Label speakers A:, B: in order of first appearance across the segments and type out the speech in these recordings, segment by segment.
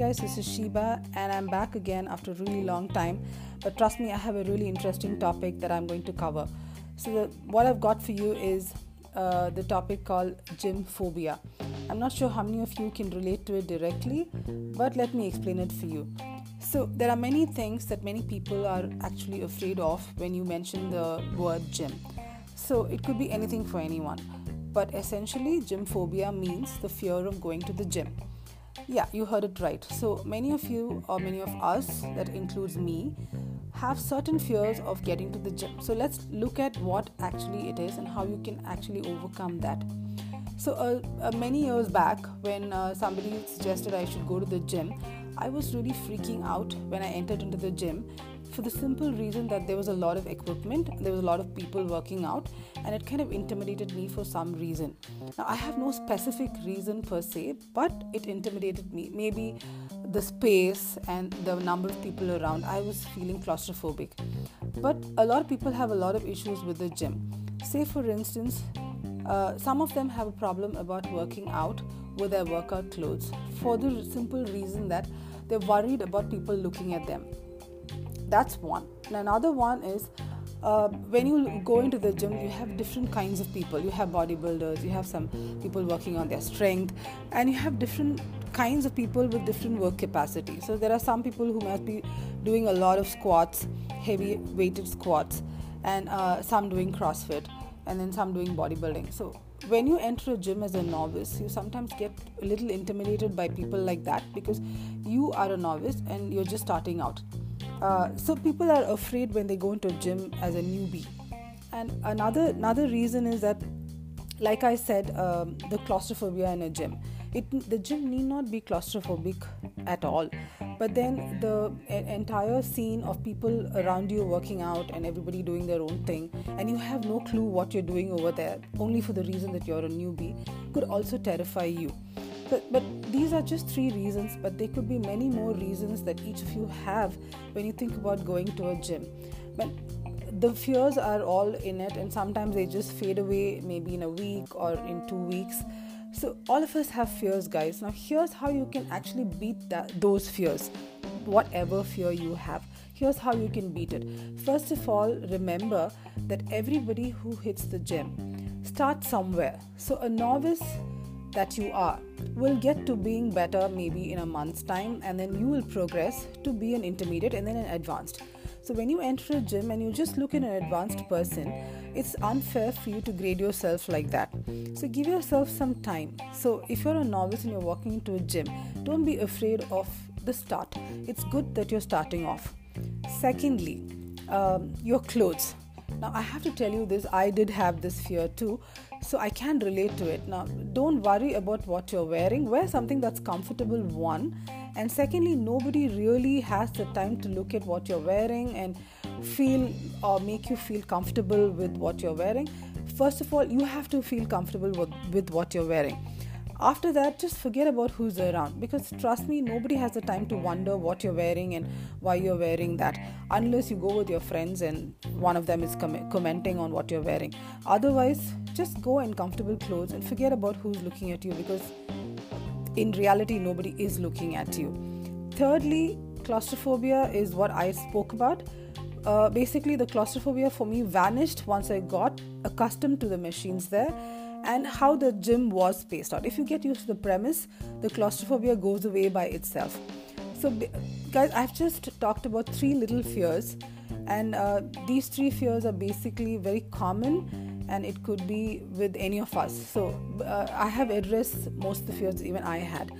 A: guys, this is Sheba, and I'm back again after a really long time. But trust me, I have a really interesting topic that I'm going to cover. So, the, what I've got for you is uh, the topic called gym phobia. I'm not sure how many of you can relate to it directly, but let me explain it for you. So, there are many things that many people are actually afraid of when you mention the word gym. So, it could be anything for anyone, but essentially, gym phobia means the fear of going to the gym. Yeah, you heard it right. So, many of you, or many of us, that includes me, have certain fears of getting to the gym. So, let's look at what actually it is and how you can actually overcome that. So, uh, uh, many years back, when uh, somebody suggested I should go to the gym, I was really freaking out when I entered into the gym for the simple reason that there was a lot of equipment, there was a lot of people working out, and it kind of intimidated me for some reason. Now, I have no specific reason per se, but it intimidated me. Maybe the space and the number of people around, I was feeling claustrophobic. But a lot of people have a lot of issues with the gym. Say, for instance, uh, some of them have a problem about working out with their workout clothes for the simple reason that they're worried about people looking at them that's one. And another one is uh, when you go into the gym you have different kinds of people. You have bodybuilders you have some people working on their strength and you have different kinds of people with different work capacity. So there are some people who must be doing a lot of squats heavy weighted squats and uh, some doing crossfit and then some doing bodybuilding. So when you enter a gym as a novice you sometimes get a little intimidated by people like that because you are a novice and you're just starting out uh, so people are afraid when they go into a gym as a newbie. And another another reason is that like i said um, the claustrophobia in a gym. It, the gym need not be claustrophobic at all. But then the entire scene of people around you working out and everybody doing their own thing and you have no clue what you're doing over there only for the reason that you're a newbie could also terrify you but, but these are just three reasons, but there could be many more reasons that each of you have when you think about going to a gym. But the fears are all in it, and sometimes they just fade away maybe in a week or in two weeks. So, all of us have fears, guys. Now, here's how you can actually beat that, those fears, whatever fear you have. Here's how you can beat it. First of all, remember that everybody who hits the gym starts somewhere. So, a novice that you are will get to being better maybe in a month's time and then you will progress to be an intermediate and then an advanced. So when you enter a gym and you just look at an advanced person it's unfair for you to grade yourself like that. So give yourself some time. So if you're a novice and you're walking into a gym don't be afraid of the start. It's good that you're starting off. Secondly um, your clothes now i have to tell you this i did have this fear too so I can relate to it. Now, don't worry about what you're wearing. Wear something that's comfortable, one. And secondly, nobody really has the time to look at what you're wearing and feel or make you feel comfortable with what you're wearing. First of all, you have to feel comfortable with, with what you're wearing after that just forget about who's around. Because trust me nobody has the time to wonder what you're wearing and why you're wearing that unless you go with your friends and one of them is com- commenting on what you're wearing. Otherwise just go in comfortable clothes and forget about who's looking at you because in reality nobody is looking at you. Thirdly claustrophobia is what i spoke about. Uh, basically the claustrophobia for me vanished once i got accustomed to the machines there and how the gym was spaced out. If you get used to the premise, the claustrophobia goes away by itself. So, guys, I've just talked about three little fears, and uh, these three fears are basically very common, and it could be with any of us. So, uh, I have addressed most of the fears even I had.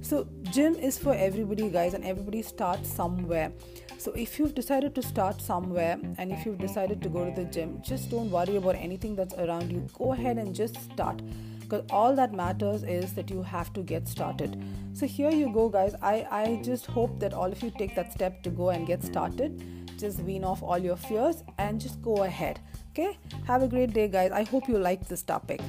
A: So, gym is for everybody, guys, and everybody starts somewhere. So, if you've decided to start somewhere and if you've decided to go to the gym, just don't worry about anything that's around you. Go ahead and just start because all that matters is that you have to get started. So, here you go, guys. I, I just hope that all of you take that step to go and get started. Just wean off all your fears and just go ahead. Okay, have a great day, guys. I hope you like this topic.